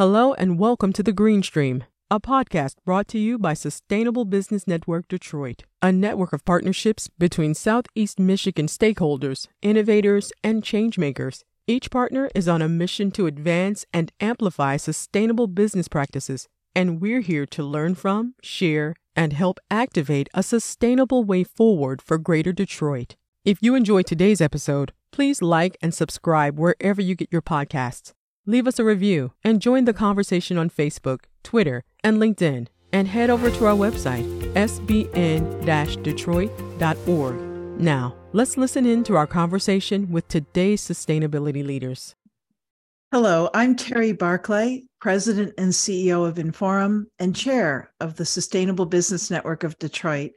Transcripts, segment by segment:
Hello and welcome to The Green Stream, a podcast brought to you by Sustainable Business Network Detroit, a network of partnerships between Southeast Michigan stakeholders, innovators, and changemakers. Each partner is on a mission to advance and amplify sustainable business practices, and we're here to learn from, share, and help activate a sustainable way forward for Greater Detroit. If you enjoyed today's episode, please like and subscribe wherever you get your podcasts. Leave us a review and join the conversation on Facebook, Twitter, and LinkedIn. And head over to our website, sbn detroit.org. Now, let's listen in to our conversation with today's sustainability leaders. Hello, I'm Terry Barclay, President and CEO of Inforum and Chair of the Sustainable Business Network of Detroit.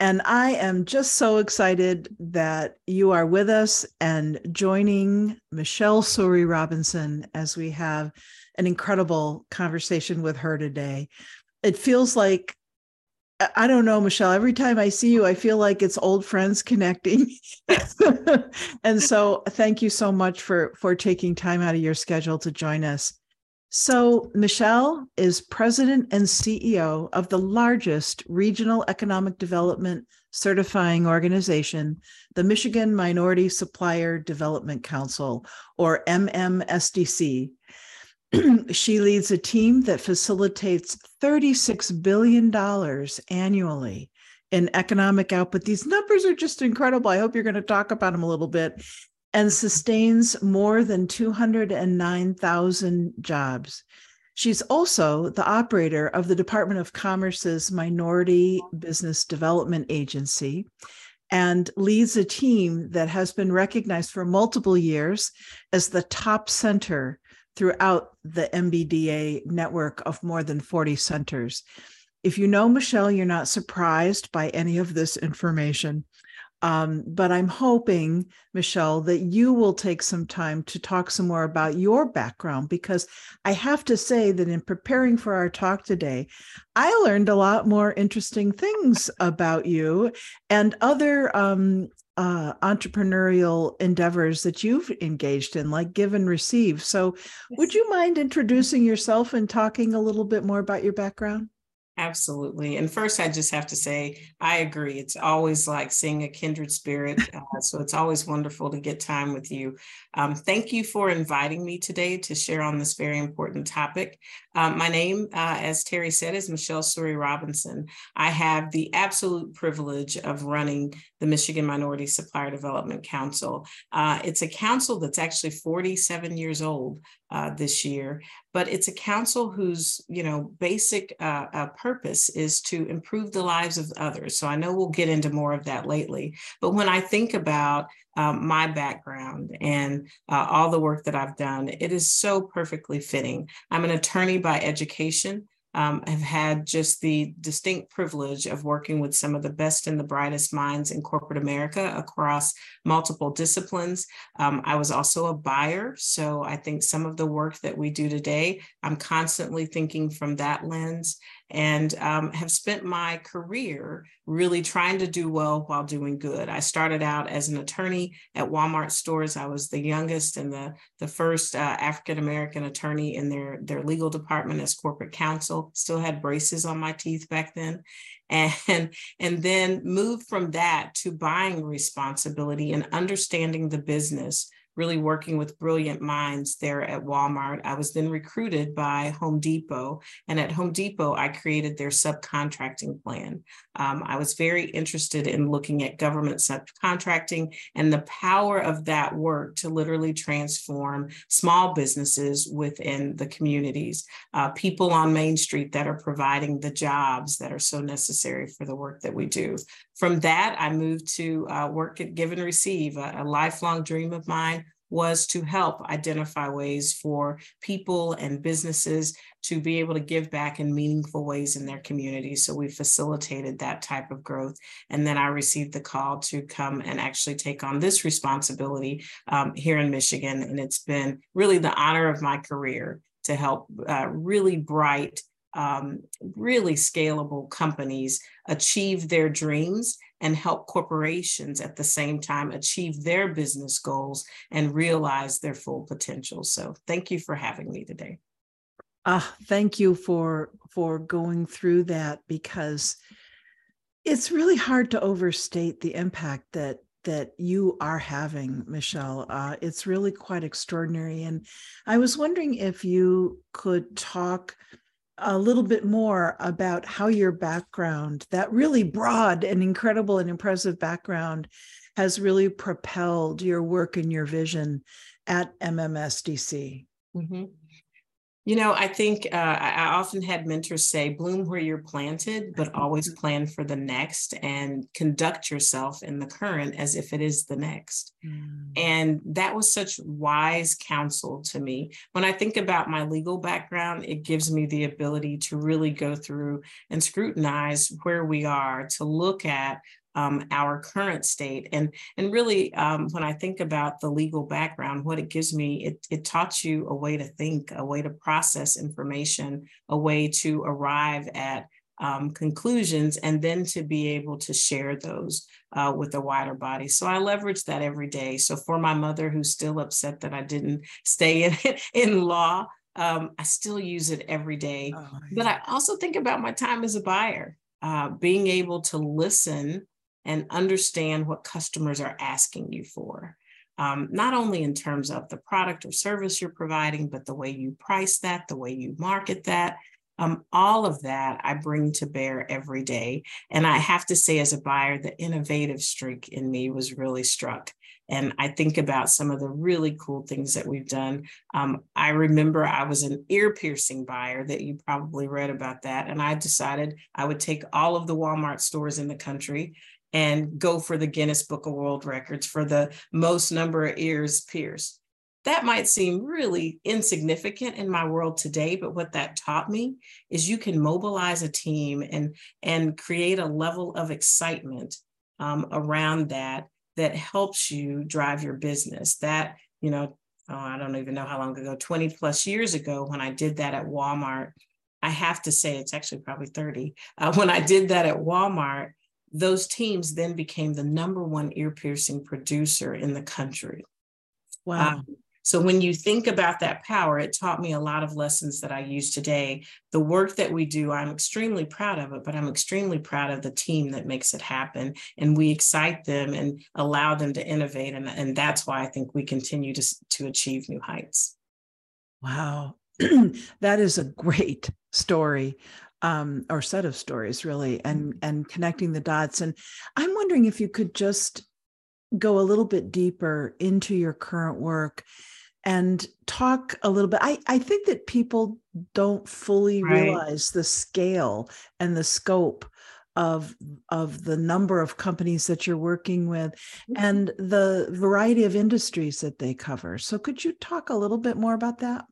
And I am just so excited that you are with us and joining Michelle Sourie Robinson as we have an incredible conversation with her today. It feels like, I don't know, Michelle, every time I see you, I feel like it's old friends connecting. and so thank you so much for, for taking time out of your schedule to join us. So, Michelle is president and CEO of the largest regional economic development certifying organization, the Michigan Minority Supplier Development Council, or MMSDC. she leads a team that facilitates $36 billion annually in economic output. These numbers are just incredible. I hope you're going to talk about them a little bit and sustains more than 209,000 jobs. She's also the operator of the Department of Commerce's Minority Business Development Agency and leads a team that has been recognized for multiple years as the top center throughout the MBDA network of more than 40 centers. If you know Michelle, you're not surprised by any of this information. Um, but I'm hoping, Michelle, that you will take some time to talk some more about your background because I have to say that in preparing for our talk today, I learned a lot more interesting things about you and other um, uh, entrepreneurial endeavors that you've engaged in, like give and receive. So, yes. would you mind introducing yourself and talking a little bit more about your background? Absolutely. And first, I just have to say, I agree. It's always like seeing a kindred spirit. Uh, so it's always wonderful to get time with you. Um, thank you for inviting me today to share on this very important topic. Um, my name, uh, as Terry said, is Michelle Sourie Robinson. I have the absolute privilege of running the Michigan Minority Supplier Development Council. Uh, it's a council that's actually 47 years old uh, this year, but it's a council whose you know basic uh, uh, purpose is to improve the lives of others. So I know we'll get into more of that lately. But when I think about um, my background and uh, all the work that I've done, it is so perfectly fitting. I'm an attorney by education um, have had just the distinct privilege of working with some of the best and the brightest minds in corporate America across multiple disciplines. Um, I was also a buyer. So I think some of the work that we do today, I'm constantly thinking from that lens and um, have spent my career really trying to do well while doing good. I started out as an attorney at Walmart stores. I was the youngest and the, the first uh, African American attorney in their, their legal department as corporate counsel. Still had braces on my teeth back then. And, and then moved from that to buying responsibility and understanding the business really working with brilliant minds there at Walmart. I was then recruited by Home Depot. And at Home Depot, I created their subcontracting plan. Um, I was very interested in looking at government subcontracting and the power of that work to literally transform small businesses within the communities, uh, people on Main Street that are providing the jobs that are so necessary for the work that we do. From that, I moved to uh, work at Give and Receive, a, a lifelong dream of mine was to help identify ways for people and businesses to be able to give back in meaningful ways in their communities. So we facilitated that type of growth. And then I received the call to come and actually take on this responsibility um, here in Michigan. And it's been really the honor of my career to help uh, really bright, um, really scalable companies achieve their dreams and help corporations at the same time achieve their business goals and realize their full potential. So thank you for having me today. Uh, thank you for for going through that because it's really hard to overstate the impact that that you are having, Michelle. Uh, it's really quite extraordinary. And I was wondering if you could talk a little bit more about how your background, that really broad and incredible and impressive background, has really propelled your work and your vision at MMSDC. Mm-hmm. You know, I think uh, I often had mentors say, bloom where you're planted, but always mm-hmm. plan for the next and conduct yourself in the current as if it is the next. Mm. And that was such wise counsel to me. When I think about my legal background, it gives me the ability to really go through and scrutinize where we are, to look at um, our current state. And, and really, um, when I think about the legal background, what it gives me, it, it taught you a way to think, a way to process information, a way to arrive at um, conclusions, and then to be able to share those uh, with a wider body. So I leverage that every day. So for my mother, who's still upset that I didn't stay in, in law, um, I still use it every day. Oh. But I also think about my time as a buyer, uh, being able to listen and understand what customers are asking you for. Um, not only in terms of the product or service you're providing, but the way you price that, the way you market that. Um, all of that I bring to bear every day. And I have to say, as a buyer, the innovative streak in me was really struck. And I think about some of the really cool things that we've done. Um, I remember I was an ear piercing buyer that you probably read about that. And I decided I would take all of the Walmart stores in the country and go for the Guinness Book of World Records for the most number of ears pierced. That might seem really insignificant in my world today, but what that taught me is you can mobilize a team and, and create a level of excitement um, around that that helps you drive your business. That, you know, oh, I don't even know how long ago, 20 plus years ago, when I did that at Walmart, I have to say it's actually probably 30. Uh, when I did that at Walmart, those teams then became the number one ear piercing producer in the country. Wow. Um, so when you think about that power, it taught me a lot of lessons that I use today. The work that we do, I'm extremely proud of it, but I'm extremely proud of the team that makes it happen. And we excite them and allow them to innovate. And, and that's why I think we continue to, to achieve new heights. Wow. that is a great story um, or set of stories really and mm-hmm. and connecting the dots and i'm wondering if you could just go a little bit deeper into your current work and talk a little bit i, I think that people don't fully right. realize the scale and the scope of of the number of companies that you're working with mm-hmm. and the variety of industries that they cover so could you talk a little bit more about that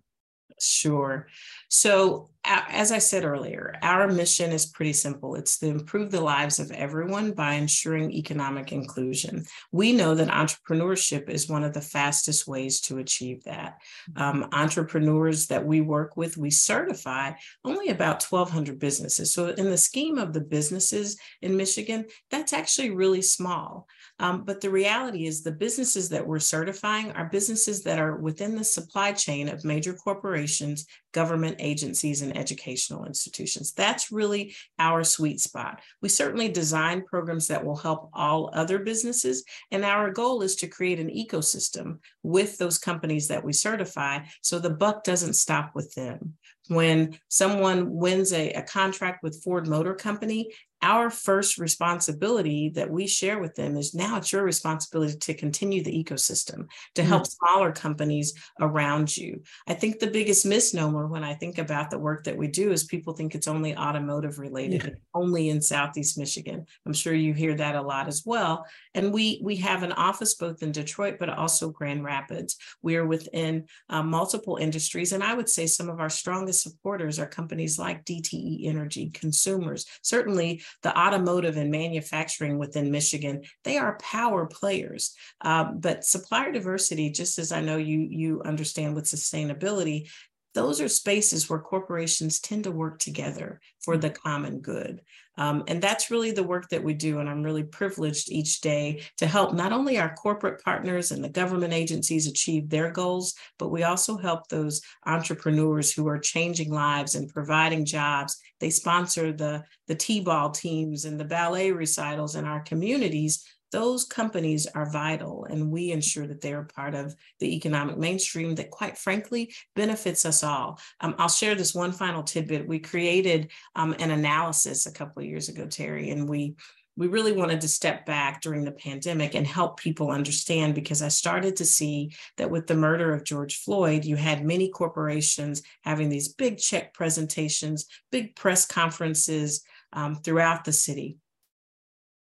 Sure. So, as I said earlier, our mission is pretty simple it's to improve the lives of everyone by ensuring economic inclusion. We know that entrepreneurship is one of the fastest ways to achieve that. Mm-hmm. Um, entrepreneurs that we work with, we certify only about 1,200 businesses. So, in the scheme of the businesses in Michigan, that's actually really small. Um, but the reality is, the businesses that we're certifying are businesses that are within the supply chain of major corporations, government agencies, and educational institutions. That's really our sweet spot. We certainly design programs that will help all other businesses. And our goal is to create an ecosystem with those companies that we certify so the buck doesn't stop with them when someone wins a, a, contract with Ford Motor Company, our first responsibility that we share with them is now it's your responsibility to continue the ecosystem to help mm-hmm. smaller companies around you. I think the biggest misnomer when I think about the work that we do is people think it's only automotive related, yeah. only in Southeast Michigan. I'm sure you hear that a lot as well. And we we have an office both in Detroit but also Grand Rapids. We are within uh, multiple industries, and I would say some of our strongest supporters are companies like DTE Energy, consumers, certainly the automotive and manufacturing within Michigan, they are power players. Um, but supplier diversity, just as I know you, you understand with sustainability, those are spaces where corporations tend to work together for the common good. Um, and that's really the work that we do. And I'm really privileged each day to help not only our corporate partners and the government agencies achieve their goals, but we also help those entrepreneurs who are changing lives and providing jobs. They sponsor the, the T-ball teams and the ballet recitals in our communities those companies are vital and we ensure that they're part of the economic mainstream that quite frankly benefits us all um, i'll share this one final tidbit we created um, an analysis a couple of years ago terry and we we really wanted to step back during the pandemic and help people understand because I started to see that with the murder of George Floyd, you had many corporations having these big check presentations, big press conferences um, throughout the city.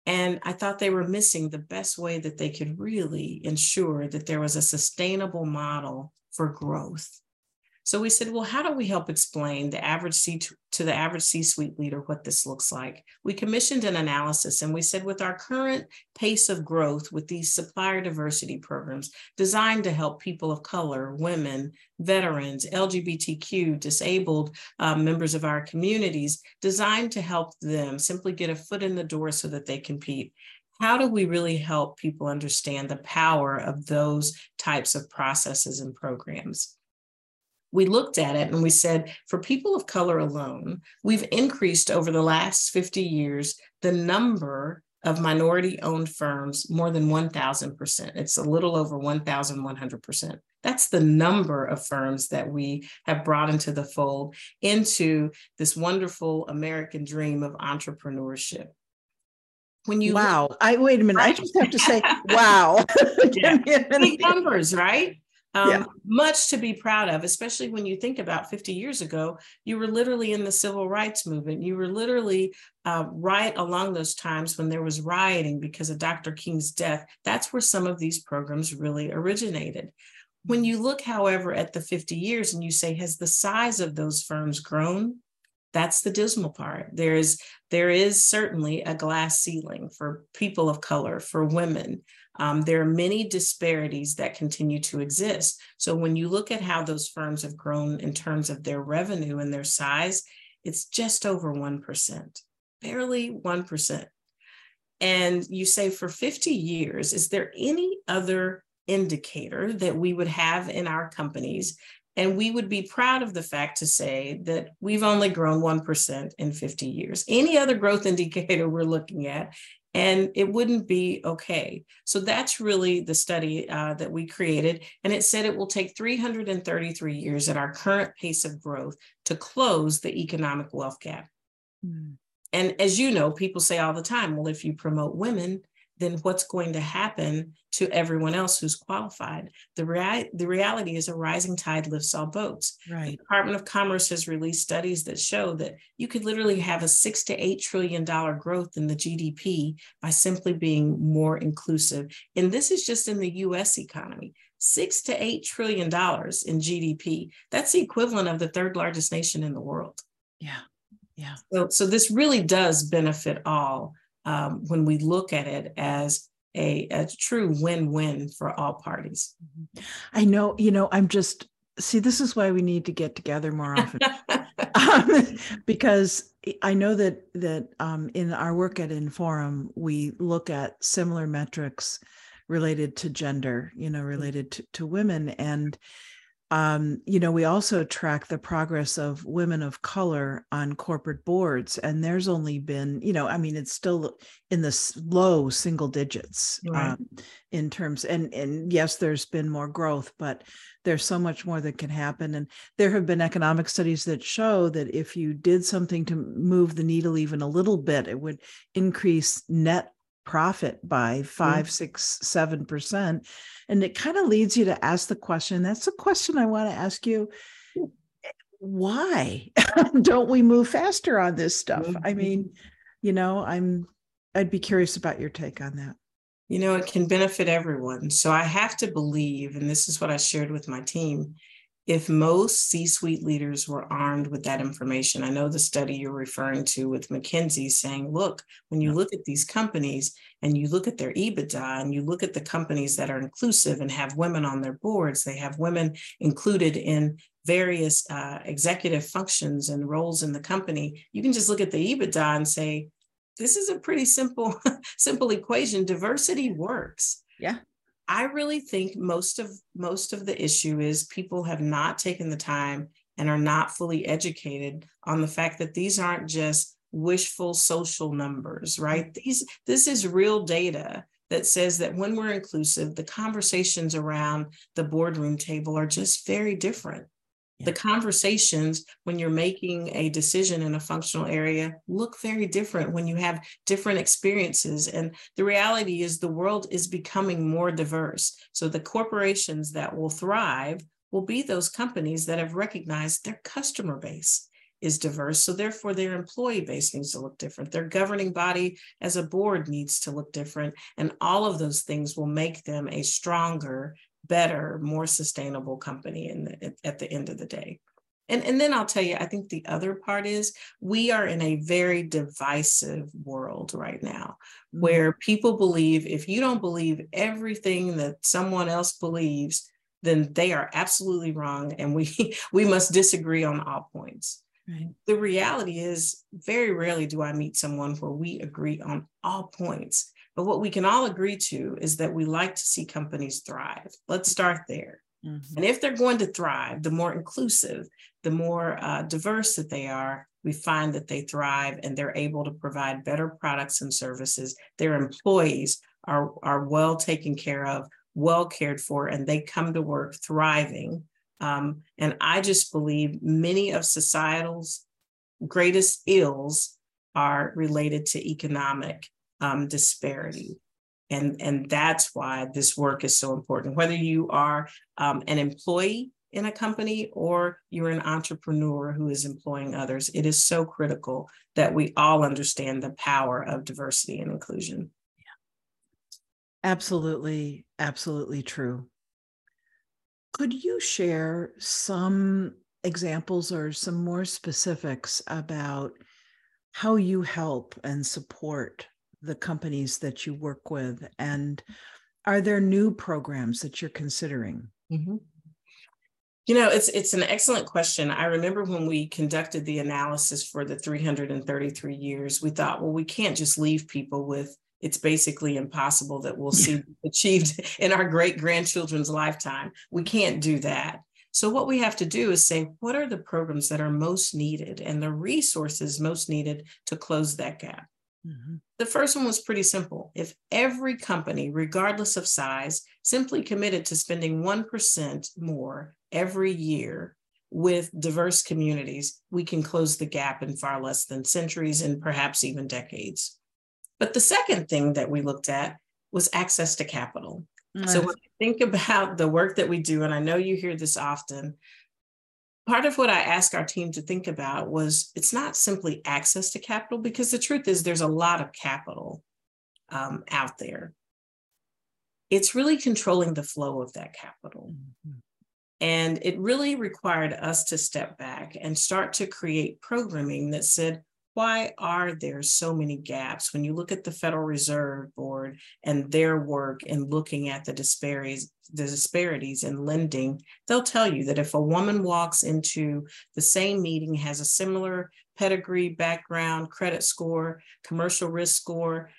And I thought they were missing the best way that they could really ensure that there was a sustainable model for growth. So we said, well, how do we help explain the average C to the average C-suite leader what this looks like? We commissioned an analysis and we said, with our current pace of growth with these supplier diversity programs designed to help people of color, women, veterans, LGBTQ, disabled um, members of our communities, designed to help them simply get a foot in the door so that they compete how do we really help people understand the power of those types of processes and programs? We looked at it and we said for people of color alone, we've increased over the last 50 years the number of minority owned firms more than 1,000%. It's a little over 1,100%. That's the number of firms that we have brought into the fold into this wonderful American dream of entrepreneurship. When you wow, look, I wait a minute. Right? I just have to say, wow. yeah. Big numbers, right? Um, yeah. Much to be proud of, especially when you think about 50 years ago, you were literally in the civil rights movement. You were literally uh, right along those times when there was rioting because of Dr. King's death. That's where some of these programs really originated. When you look, however, at the 50 years and you say, has the size of those firms grown? That's the dismal part. There is there is certainly a glass ceiling for people of color, for women, um, there are many disparities that continue to exist. So when you look at how those firms have grown in terms of their revenue and their size, it's just over 1%, barely 1%. And you say for 50 years, is there any other indicator that we would have in our companies? And we would be proud of the fact to say that we've only grown 1% in 50 years. Any other growth indicator we're looking at and it wouldn't be okay. So that's really the study uh, that we created. And it said it will take 333 years at our current pace of growth to close the economic wealth gap. Mm. And as you know, people say all the time, well, if you promote women, then what's going to happen to everyone else who's qualified? The, rea- the reality is a rising tide lifts all boats. Right. The Department of Commerce has released studies that show that you could literally have a six to eight trillion dollar growth in the GDP by simply being more inclusive. And this is just in the US economy. Six to eight trillion dollars in GDP. That's the equivalent of the third largest nation in the world. Yeah. Yeah. So, so this really does benefit all um, when we look at it as a, a true win-win for all parties. Mm-hmm. I know, you know, I'm just see this is why we need to get together more often um, because i know that that um, in our work at inforum we look at similar metrics related to gender you know mm-hmm. related to, to women and um, you know, we also track the progress of women of color on corporate boards, and there's only been, you know, I mean, it's still in the low single digits right. um, in terms, and and yes, there's been more growth, but there's so much more that can happen, and there have been economic studies that show that if you did something to move the needle even a little bit, it would increase net profit by five, mm. six, seven percent. And it kind of leads you to ask the question. That's the question I want to ask you. Why don't we move faster on this stuff? Mm-hmm. I mean, you know, I'm I'd be curious about your take on that. You know, it can benefit everyone. So I have to believe, and this is what I shared with my team, if most C suite leaders were armed with that information, I know the study you're referring to with McKinsey saying, look, when you look at these companies and you look at their EBITDA and you look at the companies that are inclusive and have women on their boards, they have women included in various uh, executive functions and roles in the company, you can just look at the EBITDA and say, this is a pretty simple, simple equation. Diversity works. Yeah. I really think most of most of the issue is people have not taken the time and are not fully educated on the fact that these aren't just wishful social numbers, right? These this is real data that says that when we're inclusive, the conversations around the boardroom table are just very different the conversations when you're making a decision in a functional area look very different when you have different experiences. And the reality is the world is becoming more diverse. So the corporations that will thrive will be those companies that have recognized their customer base is diverse. So therefore their employee base needs to look different. Their governing body as a board needs to look different. And all of those things will make them a stronger better, more sustainable company in the, at the end of the day. And, and then I'll tell you, I think the other part is we are in a very divisive world right now mm-hmm. where people believe if you don't believe everything that someone else believes, then they are absolutely wrong and we we must disagree on all points. Right. The reality is very rarely do I meet someone where we agree on all points. But what we can all agree to is that we like to see companies thrive. Let's start there. Mm-hmm. And if they're going to thrive, the more inclusive, the more uh, diverse that they are, we find that they thrive and they're able to provide better products and services. Their employees are, are well taken care of, well cared for, and they come to work thriving. Um, and I just believe many of societal's greatest ills are related to economic um, disparity. And, and that's why this work is so important. Whether you are um, an employee in a company or you're an entrepreneur who is employing others, it is so critical that we all understand the power of diversity and inclusion. Yeah. Absolutely, absolutely true. Could you share some examples or some more specifics about how you help and support the companies that you work with? And are there new programs that you're considering? Mm-hmm. You know, it's it's an excellent question. I remember when we conducted the analysis for the 333 years, we thought, well, we can't just leave people with it's basically impossible that we'll see achieved in our great grandchildren's lifetime. We can't do that. So, what we have to do is say, what are the programs that are most needed and the resources most needed to close that gap? Mm-hmm. The first one was pretty simple. If every company, regardless of size, simply committed to spending 1% more every year with diverse communities, we can close the gap in far less than centuries and perhaps even decades. But the second thing that we looked at was access to capital. Mm-hmm. So when I think about the work that we do, and I know you hear this often, part of what I asked our team to think about was it's not simply access to capital, because the truth is there's a lot of capital um, out there. It's really controlling the flow of that capital. Mm-hmm. And it really required us to step back and start to create programming that said, why are there so many gaps when you look at the Federal Reserve Board and their work in looking at the disparities, the disparities in lending? They'll tell you that if a woman walks into the same meeting, has a similar pedigree, background, credit score, commercial risk score,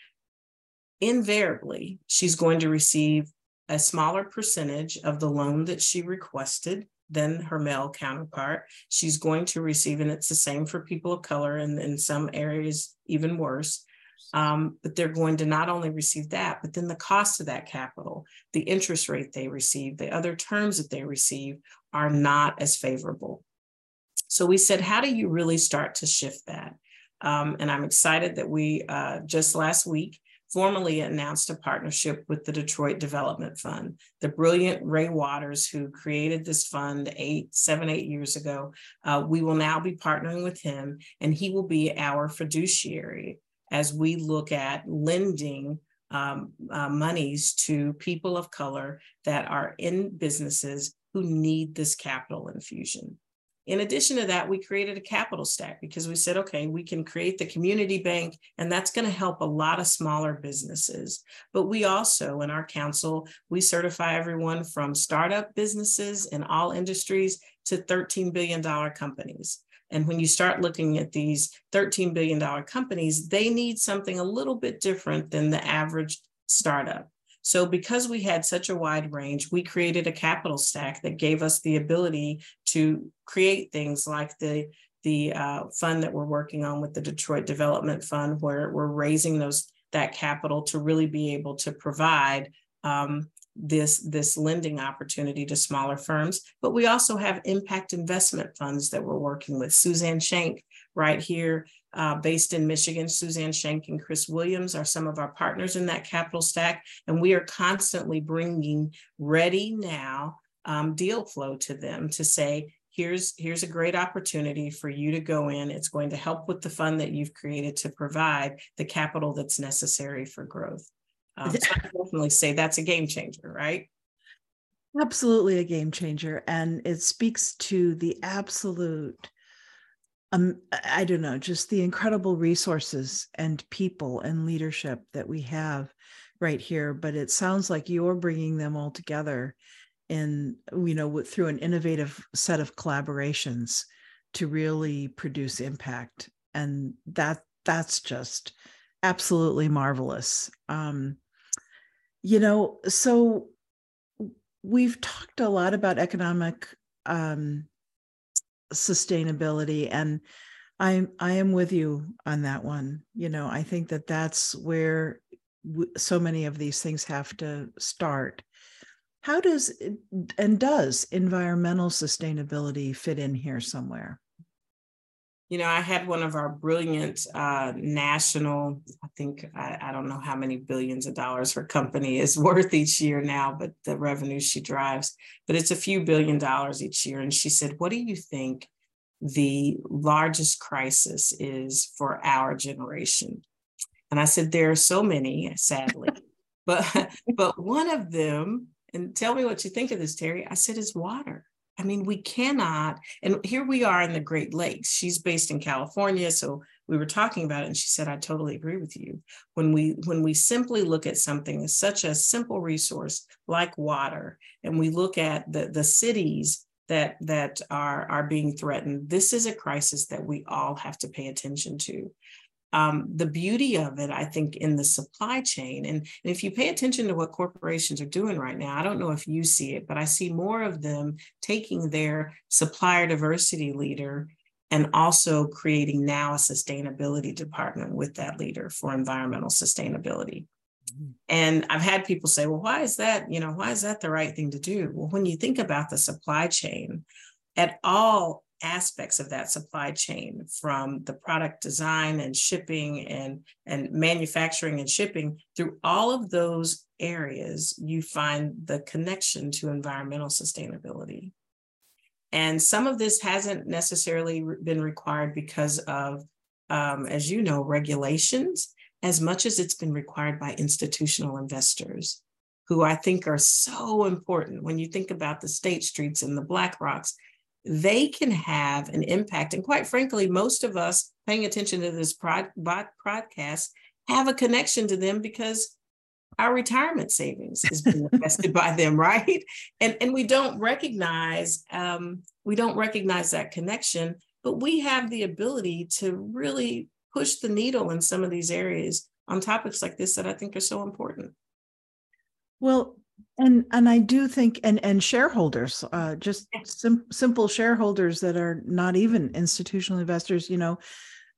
invariably she's going to receive a smaller percentage of the loan that she requested than her male counterpart. She's going to receive, and it's the same for people of color, and in some areas, even worse. Um, but they're going to not only receive that, but then the cost of that capital, the interest rate they receive, the other terms that they receive are not as favorable. So we said, how do you really start to shift that? Um, and I'm excited that we uh, just last week formally announced a partnership with the Detroit Development Fund. The brilliant Ray Waters, who created this fund eight, seven, eight years ago, uh, we will now be partnering with him, and he will be our fiduciary as we look at lending um, uh, monies to people of color that are in businesses who need this capital infusion. In addition to that, we created a capital stack because we said, okay, we can create the community bank, and that's going to help a lot of smaller businesses. But we also, in our council, we certify everyone from startup businesses in all industries to $13 billion companies. And when you start looking at these $13 billion companies, they need something a little bit different than the average startup. So, because we had such a wide range, we created a capital stack that gave us the ability to create things like the the uh, fund that we're working on with the Detroit Development Fund, where we're raising those that capital to really be able to provide um, this this lending opportunity to smaller firms. But we also have impact investment funds that we're working with. Suzanne Shank, right here uh, based in Michigan. Suzanne Shank and Chris Williams are some of our partners in that capital stack. And we are constantly bringing ready now um, deal flow to them to say, here's, here's a great opportunity for you to go in. It's going to help with the fund that you've created to provide the capital that's necessary for growth. Um, so I definitely say that's a game changer, right? Absolutely a game changer. And it speaks to the absolute um, I don't know, just the incredible resources and people and leadership that we have right here. But it sounds like you're bringing them all together in, you know, through an innovative set of collaborations to really produce impact. And that that's just absolutely marvelous. Um, you know, so we've talked a lot about economic um, sustainability and i i am with you on that one. You know i think that that's where w- so many of these things have to start. How does and does environmental sustainability fit in here somewhere you know, I had one of our brilliant uh, national, I think, I, I, don't know how many billions of dollars her company is worth each year now, but the revenue she drives, but it's a few billion dollars each year. And she said, What do you think the largest crisis is for our generation? And I said, There are so many, sadly, but, but one of them, and tell me what you think of this, Terry, I said, is water. I mean, we cannot, and here we are in the Great Lakes. She's based in California, so we were talking about it, and she said, "I totally agree with you." When we when we simply look at something as such a simple resource like water, and we look at the the cities that that are are being threatened, this is a crisis that we all have to pay attention to um, the beauty of it, I think, in the supply chain. And, and if you pay attention to what corporations are doing right now, I don't know if you see it, but I see more of them taking their supplier diversity leader and also creating now a sustainability department with that leader for environmental sustainability. Mm-hmm. And I've had people say, well, why is that? You know, why is that the right thing to do? Well, when you think about the supply chain at all aspects of that supply chain from the product design and shipping and, and manufacturing and shipping through all of those areas you find the connection to environmental sustainability. And some of this hasn't necessarily been required because of um, as you know regulations as much as it's been required by institutional investors who i think are so important. When you think about the state streets and the black rocks they can have an impact. And quite frankly, most of us paying attention to this prod, podcast have a connection to them because our retirement savings is being invested by them, right? And and we don't recognize um, we don't recognize that connection, but we have the ability to really push the needle in some of these areas on topics like this that I think are so important. Well, and and i do think and and shareholders uh just sim- simple shareholders that are not even institutional investors you know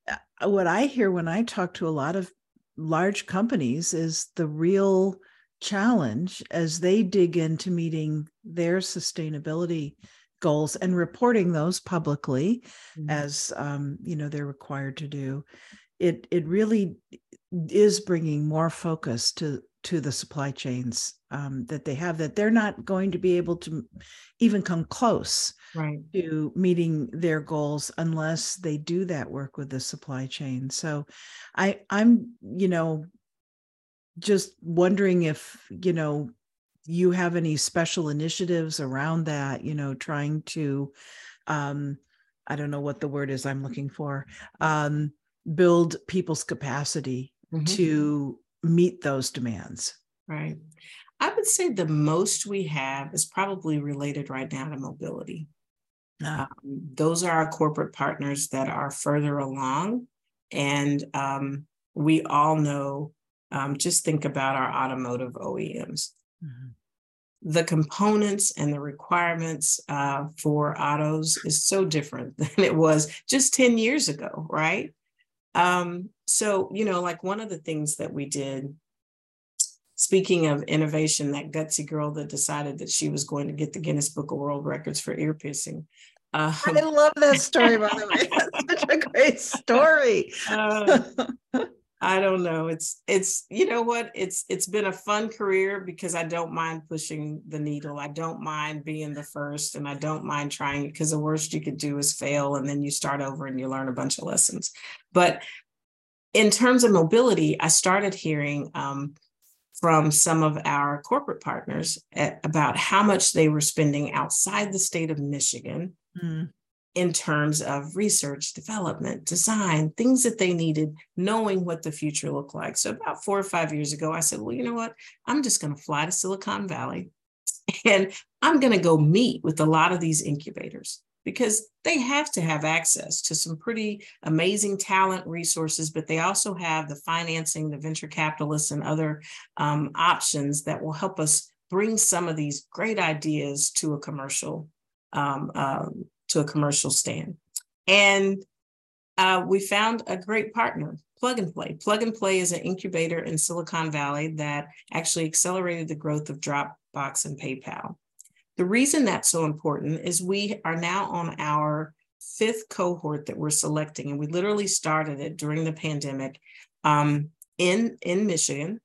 uh, what i hear when i talk to a lot of large companies is the real challenge as they dig into meeting their sustainability goals and reporting those publicly mm-hmm. as um, you know they're required to do it it really is bringing more focus to to the supply chains um, that they have that they're not going to be able to even come close right. to meeting their goals unless they do that work with the supply chain so i i'm you know just wondering if you know you have any special initiatives around that, you know, trying to, um, I don't know what the word is I'm looking for, um, build people's capacity mm-hmm. to meet those demands? Right. I would say the most we have is probably related right now to mobility. Um, those are our corporate partners that are further along. And um, we all know, um, just think about our automotive OEMs. Mm-hmm. The components and the requirements uh, for autos is so different than it was just 10 years ago, right? So, you know, like one of the things that we did speaking of innovation, that gutsy girl that decided that she was going to get the Guinness Book of World Records for ear piercing. Um, I love that story, by the way. That's such a great story. Uh, I don't know. It's it's you know what? It's it's been a fun career because I don't mind pushing the needle. I don't mind being the first and I don't mind trying it because the worst you could do is fail and then you start over and you learn a bunch of lessons. But in terms of mobility, I started hearing um, from some of our corporate partners at, about how much they were spending outside the state of Michigan mm. in terms of research, development, design, things that they needed, knowing what the future looked like. So, about four or five years ago, I said, Well, you know what? I'm just going to fly to Silicon Valley and I'm going to go meet with a lot of these incubators because they have to have access to some pretty amazing talent resources, but they also have the financing, the venture capitalists, and other um, options that will help us bring some of these great ideas to a commercial um, um, to a commercial stand. And uh, we found a great partner, Plug and Play. Plug and Play is an incubator in Silicon Valley that actually accelerated the growth of Dropbox and PayPal. The reason that's so important is we are now on our fifth cohort that we're selecting, and we literally started it during the pandemic um, in, in Michigan.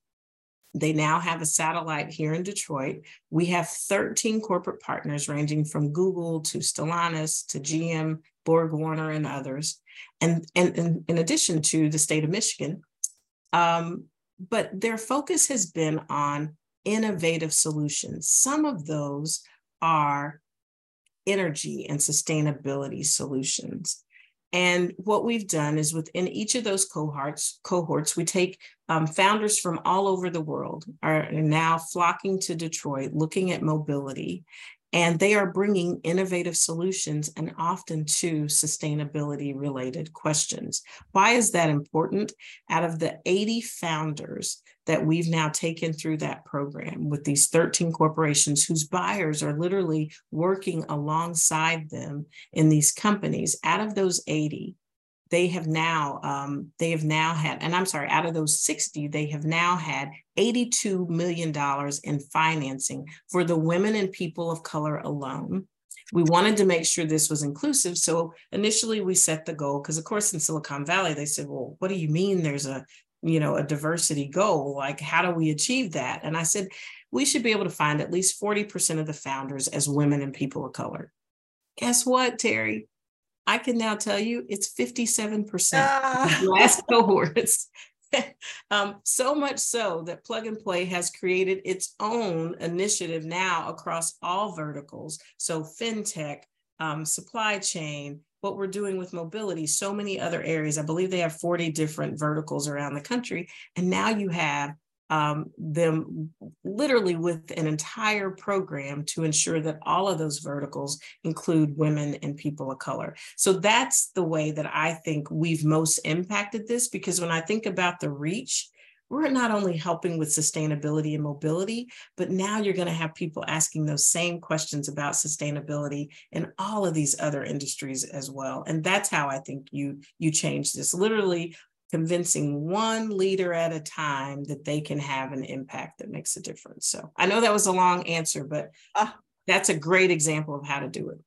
They now have a satellite here in Detroit. We have 13 corporate partners ranging from Google to Stellantis to GM, Borg Warner, and others. And, and, and in addition to the state of Michigan, um, but their focus has been on innovative solutions. Some of those are energy and sustainability solutions. And what we've done is within each of those cohorts, cohorts, we take um, founders from all over the world are now flocking to Detroit, looking at mobility, and they are bringing innovative solutions and often to sustainability related questions. Why is that important? Out of the 80 founders that we've now taken through that program with these 13 corporations whose buyers are literally working alongside them in these companies, out of those 80, they have now um, they have now had and i'm sorry out of those 60 they have now had 82 million dollars in financing for the women and people of color alone. We wanted to make sure this was inclusive so initially we set the goal because of course in silicon valley they said well what do you mean there's a you know a diversity goal like how do we achieve that and i said we should be able to find at least 40% of the founders as women and people of color guess what terry I can now tell you it's 57% ah. last cohorts. um, so much so that Plug and Play has created its own initiative now across all verticals. So, fintech, um, supply chain, what we're doing with mobility, so many other areas. I believe they have 40 different verticals around the country. And now you have um, them literally with an entire program to ensure that all of those verticals include women and people of color. So that's the way that I think we've most impacted this because when I think about the reach, we're not only helping with sustainability and mobility, but now you're going to have people asking those same questions about sustainability in all of these other industries as well. And that's how I think you you change this. Literally convincing one leader at a time that they can have an impact that makes a difference. So I know that was a long answer, but uh, that's a great example of how to do it.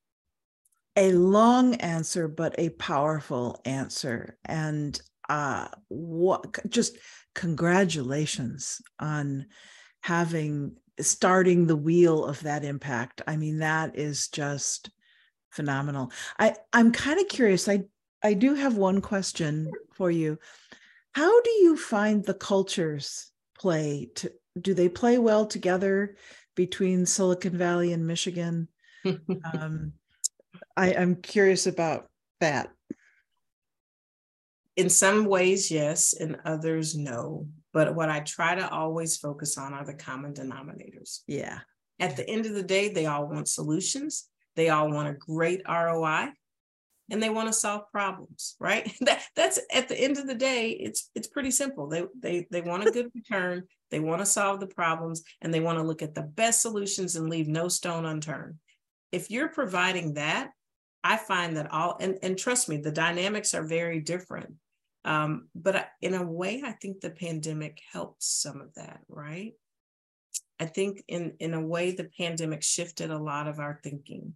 A long answer, but a powerful answer. And uh, what just congratulations on having starting the wheel of that impact. I mean, that is just phenomenal. I, I'm kind of curious. I I do have one question for you. How do you find the cultures play to do they play well together? between Silicon Valley and Michigan. um, I, I'm curious about that. In some ways, yes, in others, no. But what I try to always focus on are the common denominators. Yeah. At the end of the day, they all want solutions. They all want a great ROI and they want to solve problems, right? That, that's at the end of the day, it's it's pretty simple. They they they want a good return, they want to solve the problems, and they want to look at the best solutions and leave no stone unturned. If you're providing that, I find that all and, and trust me, the dynamics are very different. Um, but in a way, I think the pandemic helped some of that, right? I think in in a way, the pandemic shifted a lot of our thinking.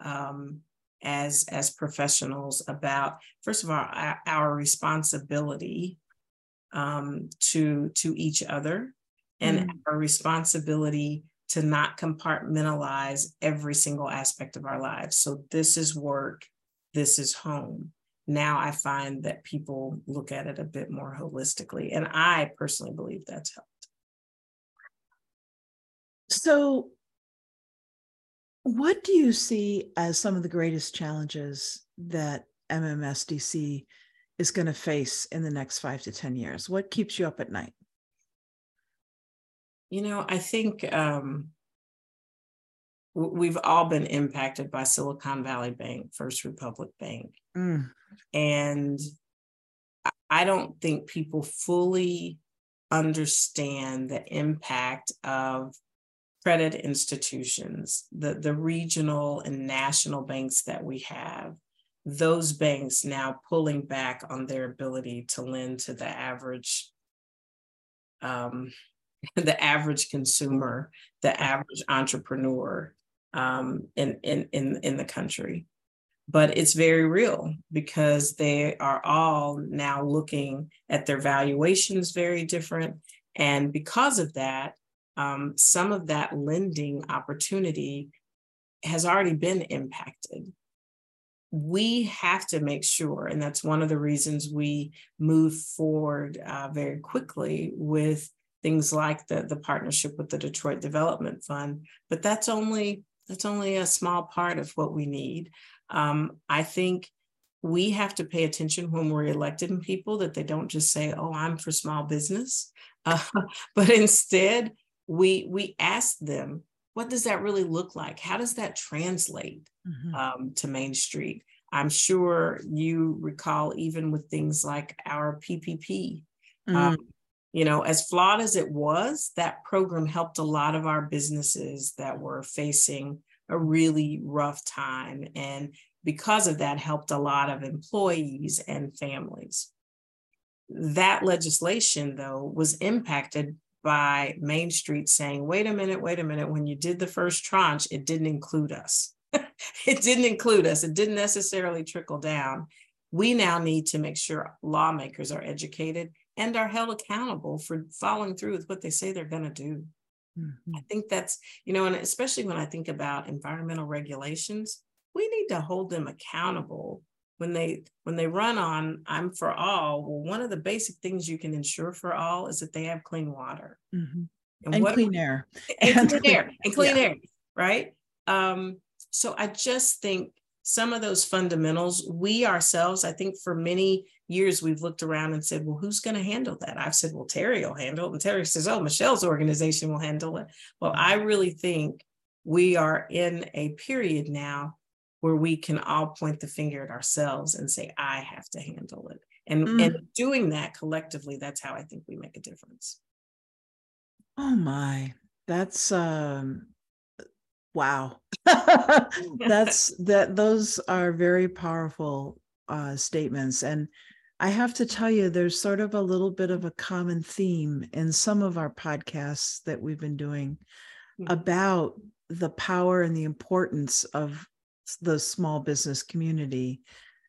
Um, as as professionals about first of all our, our responsibility um, to to each other and mm. our responsibility to not compartmentalize every single aspect of our lives so this is work this is home now i find that people look at it a bit more holistically and i personally believe that's helped so what do you see as some of the greatest challenges that MMSDC is going to face in the next five to 10 years? What keeps you up at night? You know, I think um, we've all been impacted by Silicon Valley Bank, First Republic Bank. Mm. And I don't think people fully understand the impact of credit institutions, the, the regional and national banks that we have, those banks now pulling back on their ability to lend to the average um, the average consumer, the average entrepreneur um, in, in, in, in the country. But it's very real because they are all now looking at their valuations very different. And because of that, um, some of that lending opportunity has already been impacted. We have to make sure, and that's one of the reasons we move forward uh, very quickly with things like the, the partnership with the Detroit Development Fund, but that's only that's only a small part of what we need. Um, I think we have to pay attention when we're elected people that they don't just say, "Oh, I'm for small business," uh, but instead we we ask them what does that really look like how does that translate mm-hmm. um, to main street i'm sure you recall even with things like our ppp mm-hmm. um, you know as flawed as it was that program helped a lot of our businesses that were facing a really rough time and because of that helped a lot of employees and families that legislation though was impacted by Main Street saying, wait a minute, wait a minute, when you did the first tranche, it didn't include us. it didn't include us. It didn't necessarily trickle down. We now need to make sure lawmakers are educated and are held accountable for following through with what they say they're going to do. Mm-hmm. I think that's, you know, and especially when I think about environmental regulations, we need to hold them accountable when they when they run on i'm for all well one of the basic things you can ensure for all is that they have clean water mm-hmm. and, and clean air and, and clean air and clean yeah. air right um, so i just think some of those fundamentals we ourselves i think for many years we've looked around and said well who's going to handle that i've said well terry will handle it and terry says oh michelle's organization will handle it well i really think we are in a period now where we can all point the finger at ourselves and say, I have to handle it. And, mm. and doing that collectively, that's how I think we make a difference. Oh my, that's um wow. that's that those are very powerful uh statements. And I have to tell you, there's sort of a little bit of a common theme in some of our podcasts that we've been doing mm-hmm. about the power and the importance of the small business community.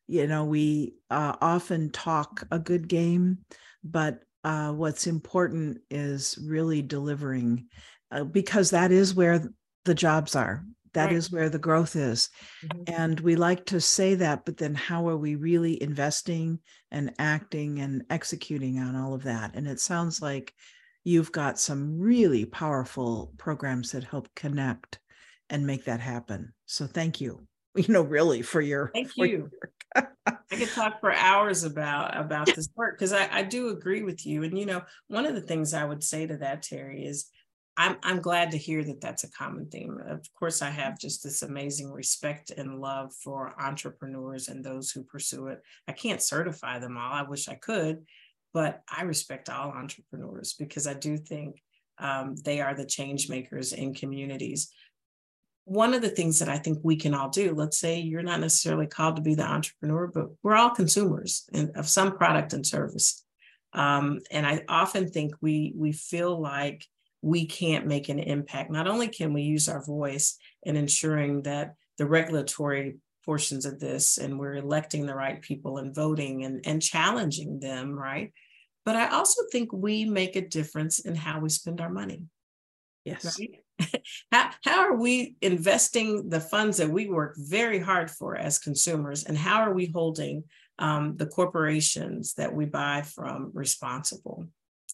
You know, we uh, often talk a good game, but uh, what's important is really delivering uh, because that is where the jobs are. That right. is where the growth is. Mm-hmm. And we like to say that, but then how are we really investing and acting and executing on all of that? And it sounds like you've got some really powerful programs that help connect and make that happen. So thank you. You know, really for your thank for you. Your I could talk for hours about about this work because I, I do agree with you. And you know, one of the things I would say to that, Terry, is I'm I'm glad to hear that that's a common theme. Of course, I have just this amazing respect and love for entrepreneurs and those who pursue it. I can't certify them all. I wish I could, but I respect all entrepreneurs because I do think um, they are the change makers in communities one of the things that I think we can all do, let's say you're not necessarily called to be the entrepreneur, but we're all consumers of some product and service. Um, and I often think we we feel like we can't make an impact. Not only can we use our voice in ensuring that the regulatory portions of this and we're electing the right people and voting and, and challenging them, right? But I also think we make a difference in how we spend our money. Yes. Right? how, how are we investing the funds that we work very hard for as consumers and how are we holding um, the corporations that we buy from responsible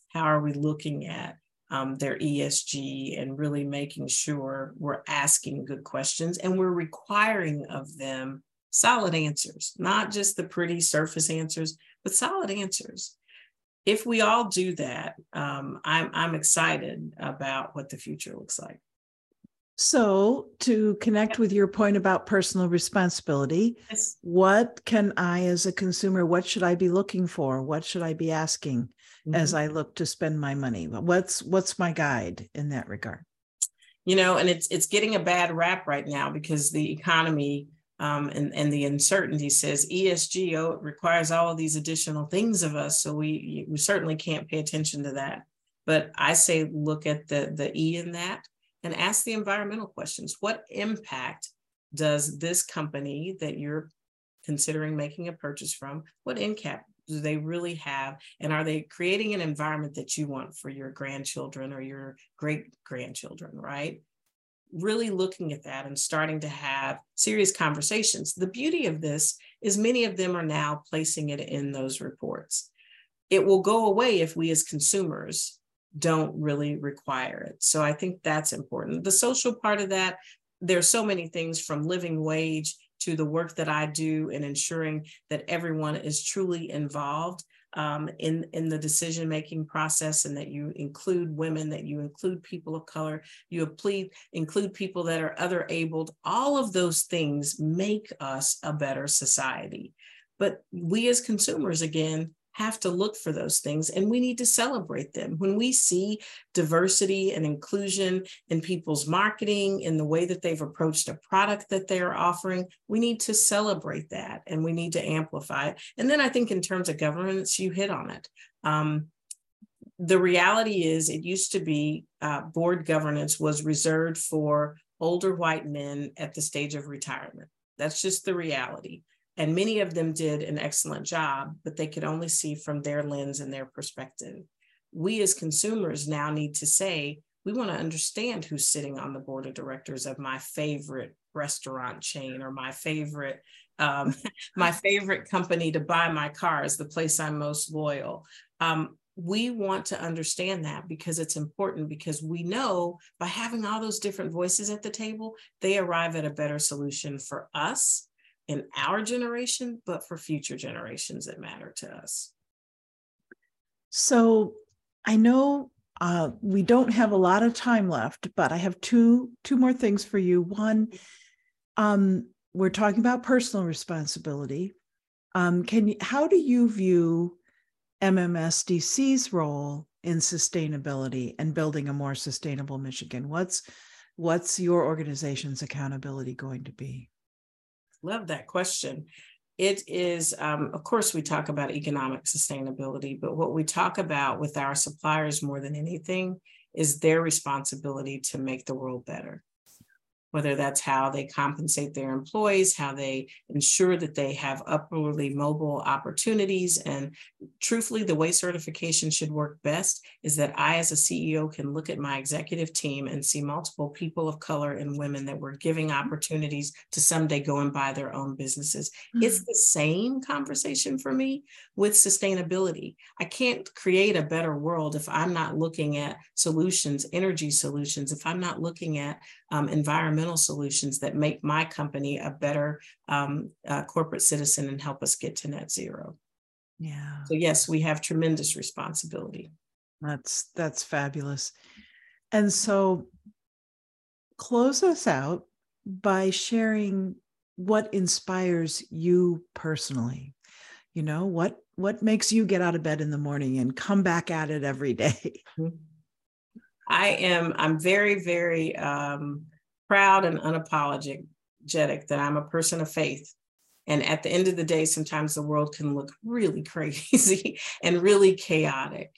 how are we looking at um, their esg and really making sure we're asking good questions and we're requiring of them solid answers not just the pretty surface answers but solid answers if we all do that, um, I'm I'm excited about what the future looks like. So, to connect with your point about personal responsibility, yes. what can I, as a consumer, what should I be looking for? What should I be asking mm-hmm. as I look to spend my money? What's what's my guide in that regard? You know, and it's it's getting a bad rap right now because the economy um, and, and the uncertainty says ESG oh, requires all of these additional things of us. So we, we certainly can't pay attention to that. But I say look at the, the E in that and ask the environmental questions. What impact does this company that you're considering making a purchase from, what impact do they really have? And are they creating an environment that you want for your grandchildren or your great grandchildren, right? really looking at that and starting to have serious conversations. The beauty of this is many of them are now placing it in those reports. It will go away if we as consumers don't really require it. So I think that's important. The social part of that, there's so many things from living wage to the work that I do and ensuring that everyone is truly involved um, in in the decision making process, and that you include women, that you include people of color, you include include people that are other abled. All of those things make us a better society. But we as consumers, again, have to look for those things and we need to celebrate them. When we see diversity and inclusion in people's marketing, in the way that they've approached a product that they are offering, we need to celebrate that and we need to amplify it. And then I think in terms of governance, you hit on it. Um, the reality is, it used to be uh, board governance was reserved for older white men at the stage of retirement. That's just the reality. And many of them did an excellent job, but they could only see from their lens and their perspective. We as consumers now need to say, we want to understand who's sitting on the board of directors of my favorite restaurant chain or my favorite um, my favorite company to buy my car is the place I'm most loyal. Um, we want to understand that because it's important because we know by having all those different voices at the table, they arrive at a better solution for us in our generation, but for future generations that matter to us. So I know uh, we don't have a lot of time left, but I have two two more things for you. One, um, we're talking about personal responsibility. Um, can how do you view MMSDC's role in sustainability and building a more sustainable Michigan? What's what's your organization's accountability going to be? Love that question. It is, um, of course, we talk about economic sustainability, but what we talk about with our suppliers more than anything is their responsibility to make the world better. Whether that's how they compensate their employees, how they ensure that they have upwardly mobile opportunities. And truthfully, the way certification should work best is that I, as a CEO, can look at my executive team and see multiple people of color and women that we're giving opportunities to someday go and buy their own businesses. Mm-hmm. It's the same conversation for me with sustainability. I can't create a better world if I'm not looking at solutions, energy solutions, if I'm not looking at um, environmental solutions that make my company a better um, uh, corporate citizen and help us get to net zero. Yeah. So yes, we have tremendous responsibility. That's that's fabulous. And so close us out by sharing what inspires you personally. You know, what what makes you get out of bed in the morning and come back at it every day? I am, I'm very, very um, proud and unapologetic that I'm a person of faith. And at the end of the day, sometimes the world can look really crazy and really chaotic.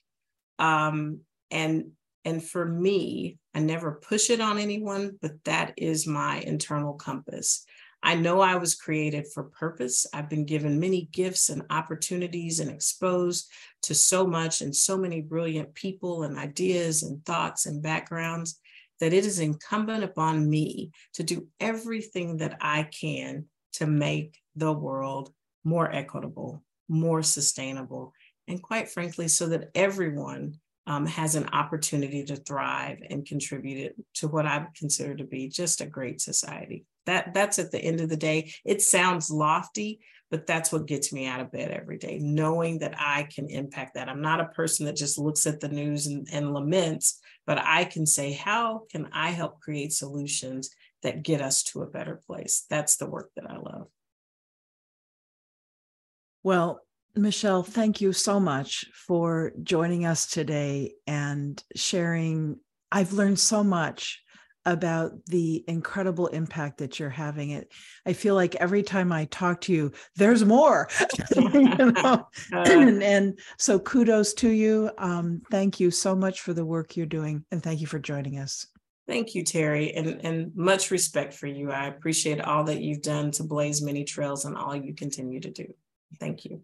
Um, and and for me, I never push it on anyone, but that is my internal compass. I know I was created for purpose. I've been given many gifts and opportunities and exposed to so much and so many brilliant people and ideas and thoughts and backgrounds that it is incumbent upon me to do everything that I can to make the world more equitable, more sustainable, and quite frankly, so that everyone um, has an opportunity to thrive and contribute to what I consider to be just a great society that that's at the end of the day. It sounds lofty but that's what gets me out of bed every day knowing that i can impact that. I'm not a person that just looks at the news and, and laments but i can say how can i help create solutions that get us to a better place? That's the work that i love. Well Michelle, thank you so much for joining us today and sharing. I've learned so much about the incredible impact that you're having. It i feel like every time i talk to you there's more you know? and, and, so kudos to you. Um, thank you so much for the work you're doing and thank you for joining us. Thank you terry and, and much respect for you. I appreciate all that you've done to blaze many trails and all you continue to do. Thank you.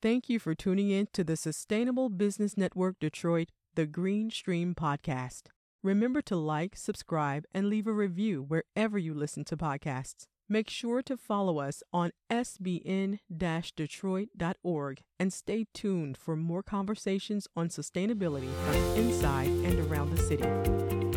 Thank you for tuning in to the sustainable business network detroit the green stream podcast Remember to like, subscribe, and leave a review wherever you listen to podcasts. Make sure to follow us on sbn detroit.org and stay tuned for more conversations on sustainability from inside and around the city.